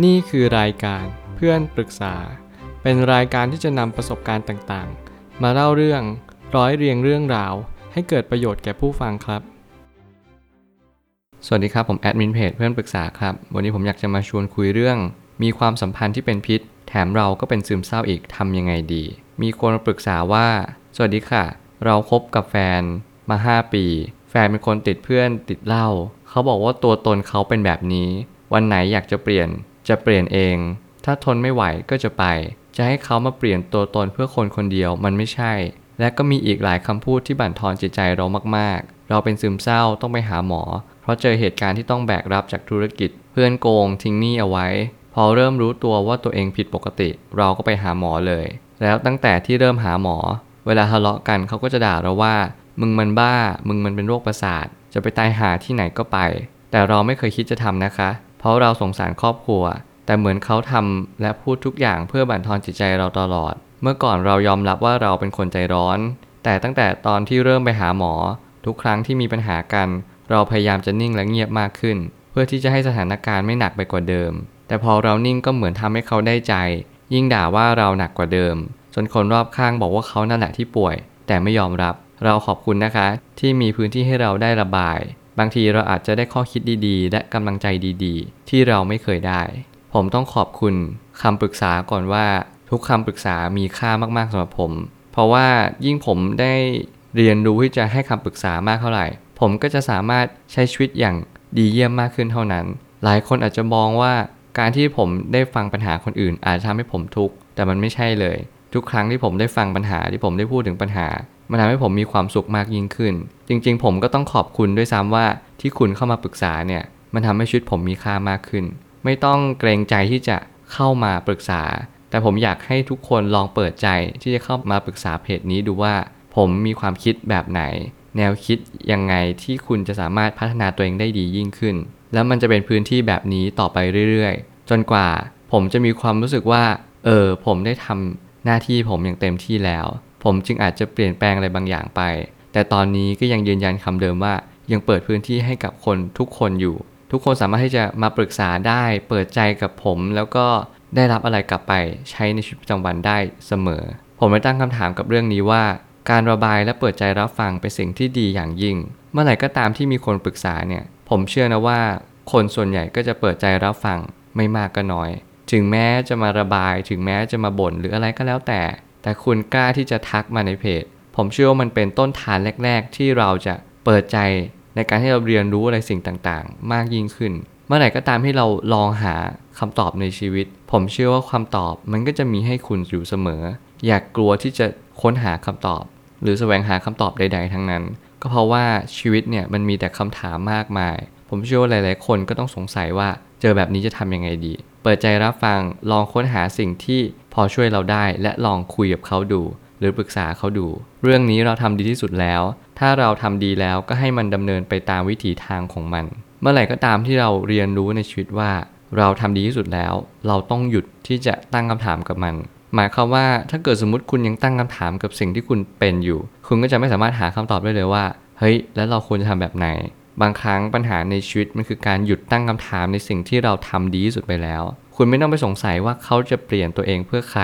นี่คือรายการเพื่อนปรึกษา เป็นรายการที่จะนำประสบการณ์ต่างๆ มาเล่าเรื่องร้อยเรียงเรื่องราว ให้เกิดประโยชน์แก่ผู้ฟังครับ สวัสดีครับ ผมแอดมินเพจเพื่อนปรึกษาครับ วันนี้ผมอยากจะมาชวนคุยเรื่อง มีความสัมพันธ์ที่เป็นพิษ แถมเราก็เป็นซึมเศร้าอีกทำยังไงดี มีคนมาปรึกษาว่า สวัสดีค่ะ เราคบกับแฟนมา 5 ปี แฟนเป็นคนติดเพื่อนติดเหล้าเขาบอกว่าตัวตนเขาเป็นแบบนี้ วันไหนอยากจะเปลี่ยน จะเปลี่ยนเอง ถ้าทนไม่ไหวก็จะไป จะให้เขามาเปลี่ยนตัวตนเพื่อคนคนเดียวมันไม่ใช่ และก็มีอีกหลายคำพูดที่บั่นทอนจิตใจเรามากๆ เราเป็นซึมเศร้าต้องไปหาหมอ เพราะเจอเหตุการณ์ที่ต้องแบกรับจากธุรกิจ เพื่อนโกงทิ้งหนี้เอาไว้ พอเริ่มรู้ตัวว่าตัวเองผิดปกติ เราก็ไปหาหมอเลย แล้วตั้งแต่ที่เริ่มหาหมอ เวลาทะเลาะกันเขาก็จะด่าเราว่า มึงมันบ้า มึงมันเป็นโรคประสาท จะไปตายหาที่ไหนก็ไป แต่เราไม่เคยคิดจะทำนะคะ เพราะเราสงสารครอบครัว แต่เหมือนเขาทำและพูดทุกอย่างเพื่อบั่นทอนจิตใจเราตลอด เมื่อก่อนเรายอมรับว่าเราเป็นคนใจร้อน แต่ตั้งแต่ตอนที่เริ่มไปหาหมอ ทุกครั้งที่มีปัญหากัน เราพยายามจะนิ่งและเงียบมากขึ้น เพื่อที่จะให้สถานการณ์ไม่หนักไปกว่าเดิม แต่พอเรานิ่งก็เหมือนทำให้เขาได้ใจ ยิ่งด่าว่าเราหนักกว่าเดิม จนคนรอบข้างบอกว่าเขานั่นแหละที่ป่วย แต่ไม่ยอมรับ เราขอบคุณนะคะ ที่มีพื้นที่ให้เราได้ระบาย บางทีเราอาจจะได้ข้อคิดดีๆ และกำลังใจดีๆ ที่เราไม่เคยได้ ผมต้องขอบคุณคำปรึกษาก่อนว่าทุกคำปรึกษามีค่ามากๆสำหรับผม เพราะว่ายิ่งผมได้เรียนรู้ที่จะให้คำปรึกษามากเท่าไหร่ ผมก็จะสามารถใช้ชีวิตอย่างดีเยี่ยมมากขึ้นเท่านั้น หลายคนอาจจะมองว่าการที่ผมได้ฟังปัญหาคนอื่น อาจจะทำให้ผมทุกข์แต่มันไม่ใช่เลย ทุกครั้งที่ผมได้ฟังปัญหาที่ผมได้พูดถึงปัญหา มันทำให้ผมมีความสุขมากยิ่งขึ้น จริง ๆ ผมก็ต้องขอบคุณด้วยซ้ำว่าที่คุณเข้ามาปรึกษาเนี่ย มันทำให้ชีวิตผมมีค่ามากขึ้น ไม่ต้องเกรงใจที่จะเข้ามาปรึกษา แต่ผมอยากให้ทุกคนลองเปิดใจที่จะเข้ามาปรึกษาเพจนี้ดูว่า ผมมีความคิดแบบไหน แนวคิดยังไงที่คุณจะสามารถพัฒนาตัวเองได้ดียิ่งขึ้น แล้วมันจะเป็นพื้นที่แบบนี้ต่อไปเรื่อยๆ จนกว่าผมจะมีความรู้สึกว่า เออ ผมได้ทำหน้าที่ผมอย่างเต็มที่แล้ว ผมจึงอาจจะเปลี่ยนแปลงอะไรบางอย่างไป แต่ตอนนี้ก็ยังยืนยันคำเดิมว่า ยังเปิดพื้นที่ให้กับคนทุกคนอยู่ ทุกคนสามารถที่จะมาปรึกษาได้ เปิดใจกับผมแล้วก็ได้รับอะไรกลับไปใช้ในชีวิตประจำวันได้เสมอ ผมได้ตั้งคำถามกับเรื่องนี้ว่า การระบายและเปิดใจรับฟังเป็นสิ่งที่ดีอย่างยิ่ง เมื่อไหร่ก็ตามที่มีคนปรึกษาเนี่ยผมเชื่อนะว่า คนส่วนใหญ่ก็จะเปิดใจรับฟังไม่มากก็น้อย ถึงแม้จะมาระบายถึงแม้จะมาบ่นหรืออะไรก็แล้วแต่ แต่คุณกล้าที่จะทักมาในเพจ ผมเชื่อว่ามันเป็นต้นฐานแรก ๆ ที่เราจะเปิดใจในการที่เราเรียนรู้อะไรสิ่งต่างๆ มากยิ่งขึ้น เมื่อไหร่ก็ตามที่เราลองหาคำตอบในชีวิต ผมเชื่อว่าคำตอบมันก็จะมีให้คุณอยู่เสมอ อย่ากกลัวที่จะค้นหาคำตอบ หรือแสวงหาคำตอบใด ๆ ทั้งนั้น ก็เพราะว่าชีวิตเนี่ยมันมีแต่คำถามมากมาย ผมเชื่อว่าหลาย ๆ คนก็ต้องสงสัยว่าเจอแบบนี้จะทำยังไงดี เปิดใจรับฟังลองค้นหาสิ่งที่ พอช่วยเราได้และลองคุยกับเขาดู หรือปรึกษาเขาดู เรื่องนี้เราทำดีที่สุดแล้ว ถ้าเราทำดีแล้วก็ให้มันดำเนินไปตามวิถีทางของมัน เมื่อไหร่ก็ตามที่เราเรียนรู้ในชีวิตว่า เราทำดีที่สุดแล้ว เราต้องหยุดที่จะตั้งคำถามกับมัน หมายความว่าถ้าเกิดสมมติคุณยังตั้งคำถามกับสิ่งที่คุณเป็นอยู่ คุณก็จะไม่สามารถหาคำตอบได้เลยว่าเฮ้ยแล้วเราควรจะทำแบบไหนบางครั้งปัญหาในชีวิตมันคือการหยุดตั้งคำถามในสิ่งที่เราทำดีที่สุดไปแล้ว คุณไม่ต้องไปสงสัยว่าเขาจะเปลี่ยนตัวเองเพื่อใคร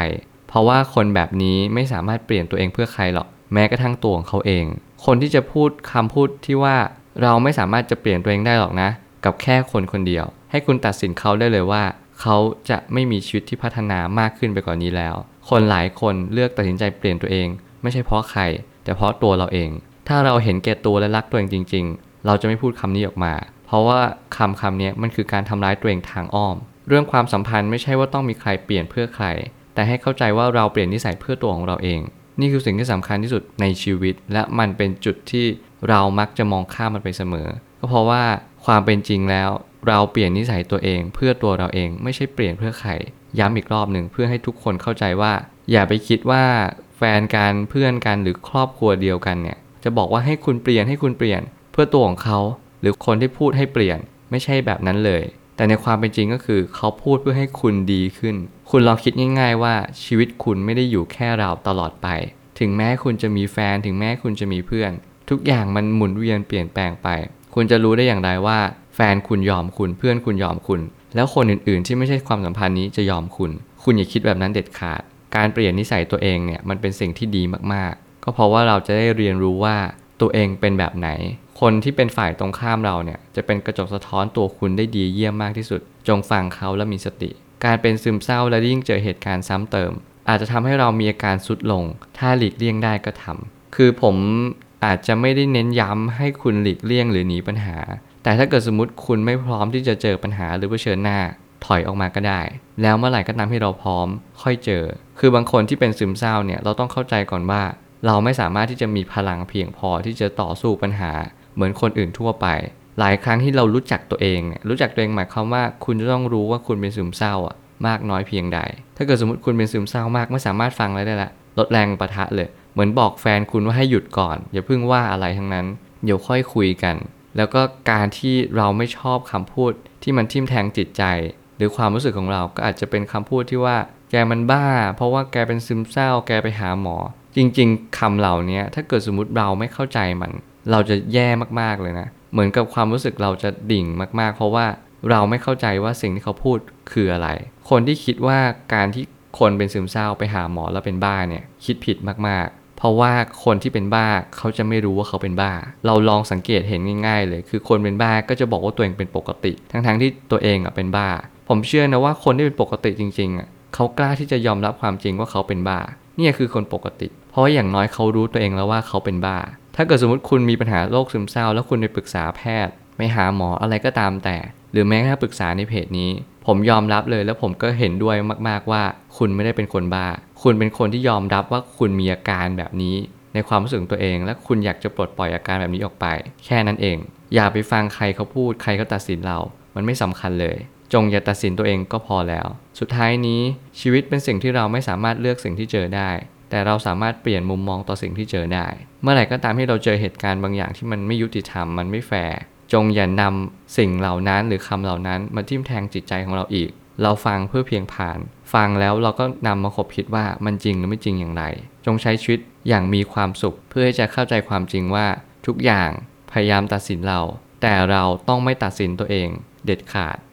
เพราะว่าคนแบบนี้ไม่สามารถเปลี่ยนตัวเองเพื่อใครหรอก แม้กระทั่งตัวของเขาเอง คนที่จะพูดคำพูดที่ว่าเราไม่สามารถจะเปลี่ยนตัวเองได้หรอกนะ กับแค่คนคนเดียว ให้คุณตัดสินเขาได้เลยว่า เขาจะไม่มีชีวิตที่พัฒนามากขึ้นไปกว่านนี้แล้ว คนหลายคนเลือกตัดสินใจเปลี่ยนตัวเอง ไม่ใช่เพราะใคร แต่เพราะตัวเราเอง ถ้าเราเห็นแก่ตัวและรักตัวเองจริง ๆ เราจะไม่พูดคำนี้ออกมา เพราะว่าคำคำนี้มันคือการทำร้ายตัวเองทางอ้อม เรื่องความสัมพันธ์ไม่ใช่ว่าต้องมีใครเปลี่ยนเพื่อใคร แต่ให้เข้าใจว่าเราเปลี่ยนนิสัยเพื่อตัวของเราเอง นี่คือสิ่งที่สำคัญที่สุดในชีวิต และมันเป็นจุดที่เรามักจะมองข้ามมันไปเสมอ ก็เพราะว่าความเป็นจริงแล้วเราเปลี่ยนนิสัยตัวเอง เพื่อตัวเราเองไม่ใช่เปลี่ยนเพื่อใครย้ำอีกรอบหนึ่งเพื่อให้ทุกคนเข้าใจว่า อย่าไปคิดว่าแฟนกันเพื่อนกันหรือครอบครัวเดียวกันเนี่ยจะบอกว่าให้คุณเปลี่ยนให้คุณเปลี่ยน เพื่อตัวของเขา หรือคนที่พูดให้เปลี่ยนไม่ใช่แบบนั้นเลย แต่ในความเป็นจริงก็คือเขาพูดเพื่อให้คุณดีขึ้น คุณลองคิดง่าย ๆ ว่าชีวิตคุณไม่ได้อยู่แค่เราตลอดไป ถึงแม้คุณจะมีแฟนถึงแม้คุณจะมีเพื่อน ทุกอย่างมันหมุนเวียนเปลี่ยนแปลงไป คุณจะรู้ได้อย่างไรว่า แฟนคุณยอมคุณเพื่อนคุณยอมคุณ แล้วคนอื่นๆ ที่ไม่ใช่ความสัมพันธ์นี้จะยอมคุณ คุณอย่าคิดแบบนั้นเด็ดขาด การเปลี่ยนนิสัยตัวเองเนี่ยมันเป็นสิ่งที่ดีมากๆ ก็เพราะว่าเราจะได้เรียนรู้ว่า ตัวเองเป็นแบบไหน คนที่เป็นฝ่ายตรงข้ามเราเนี่ยจะเป็นกระจกสะท้อนตัวคุณได้ดีเยี่ยมมากที่สุด จงฟังเขาและมีสติ การเป็นซึมเศร้าและยิ่งเจอเหตุการณ์ซ้ำเติม อาจจะทำให้เรามีอาการสุดลง ถ้าหลีกเลี่ยงได้ก็ทำคือผมอาจจะไม่ได้เน้นย้ำให้คุณหลีกเลี่ยงหรือหนีปัญหา แต่ถ้าเกิดสมมติคุณไม่พร้อมที่จะเจอปัญหาหรือเผชิญหน้าถอยออกมาก็ได้ แล้วเมื่อไหร่ก็ตามที่เราพร้อม ค่อยเจอ คือบางคนที่เป็นซึมเศร้าเนี่ยเราต้องเข้าใจก่อนว่า เราไม่สามารถที่จะมีพลังเพียงพอที่จะต่อสู้ปัญหา เหมือนคนอื่นทั่วไป หลายครั้งที่เรารู้จักตัวเองเนี่ยรู้จักตัวเองหมายความว่าคุณจะต้องรู้ว่าคุณเป็นซึมเศร้าอะมากน้อยเพียงใด ถ้าเกิดสมมติคุณเป็นซึมเศร้ามากไม่สามารถฟังอะไรได้ละลดแรงประทะเลย เหมือนบอกแฟนคุณว่าให้หยุดก่อน อย่าเพิ่งว่าอะไรทั้งนั้น เดี๋ยวค่อยคุยกัน แล้วก็การที่เราไม่ชอบคำพูดที่มันทิ่มแทงจิตใจ หรือความรู้สึกของเราก็อาจจะเป็นคำพูดที่ว่า แกมันบ้า เพราะว่าแกเป็นซึมเศร้า แกไปหาหมอ จริง ๆคำเหล่านี้ถ้าเกิดสมมติเราไม่เข้าใจมัน เราจะแย่มากๆเลยนะ เหมือนกับความรู้สึกเราจะดิ่งมากๆ เพราะว่าเราไม่เข้าใจว่าสิ่งที่เขาพูดคืออะไร คนที่คิดว่าการที่คนเป็นซึมเศร้าไปหาหมอแล้วเป็นบ้าเนี่ยคิดผิดมากๆ เพราะว่าคนที่เป็นบ้าเขาจะไม่รู้ว่าเขาเป็นบ้า เราลองสังเกตเห็นง่าย ๆ เลย คือคนเป็นบ้าก็จะบอกว่าตัวเองเป็นปกติ ทั้งๆที่ตัวเองอะเป็นบ้า ผมเชื่อนะว่าคนที่เป็นปกติจริงๆอะเขากล้าที่จะยอมรับความจริงว่าเขาเป็นบ้า เนี่ยคือคนปกติ เพราะอย่างน้อยเขารู้ตัวเองแล้วว่าเขาเป็นบ้า ถ้าเกิดสมมติคุณมีปัญหาโรคซึมเศร้า แล้วคุณไปปรึกษาแพทย์ ไปหาหมออะไรก็ตามแต่ หรือแม้กระทั่งปรึกษาในเพจนี้ ผมยอมรับเลยแล้วผมก็เห็นด้วยมากๆว่า คุณไม่ได้เป็นคนบ้า คุณเป็นคนที่ยอมรับว่าคุณมีอาการแบบนี้ ในความรู้สึกตัวเอง และคุณอยากจะปลดปล่อยอาการแบบนี้ออกไป แค่นั้นเอง อย่าไปฟังใครเขาพูด ใครเขาตัดสินเรา มันไม่สำคัญเลย จงอย่าตัดสินตัวเองก็พอแล้ว สุดท้ายนี้ชีวิตเป็นสิ่งที่เราไม่สามารถเลือกสิ่งที่เจอได้ แต่เราสามารถเปลี่ยนมุมมองต่อสิ่งที่เจอได้ เมื่อไหร่ก็ตามที่เราเจอเหตุการณ์บางอย่างที่มันไม่ยุติธรรมมันไม่แฟร์จงอย่านำสิ่งเหล่านั้นหรือคำเหล่านั้นมาทิ่มแทงจิตใจของเราอีก เราฟังเพื่อเพียงผ่าน ฟังแล้วเราก็นำมาคบคิดว่ามันจริงหรือไม่จริงอย่างไร จงใช้ชีวิตอย่างมีความสุข เพื่อให้จะเข้าใจความจริงว่าทุกอย่างพยายามตัดสินเรา แต่เราต้องไม่ตัดสินตัวเอง เด็ดขาด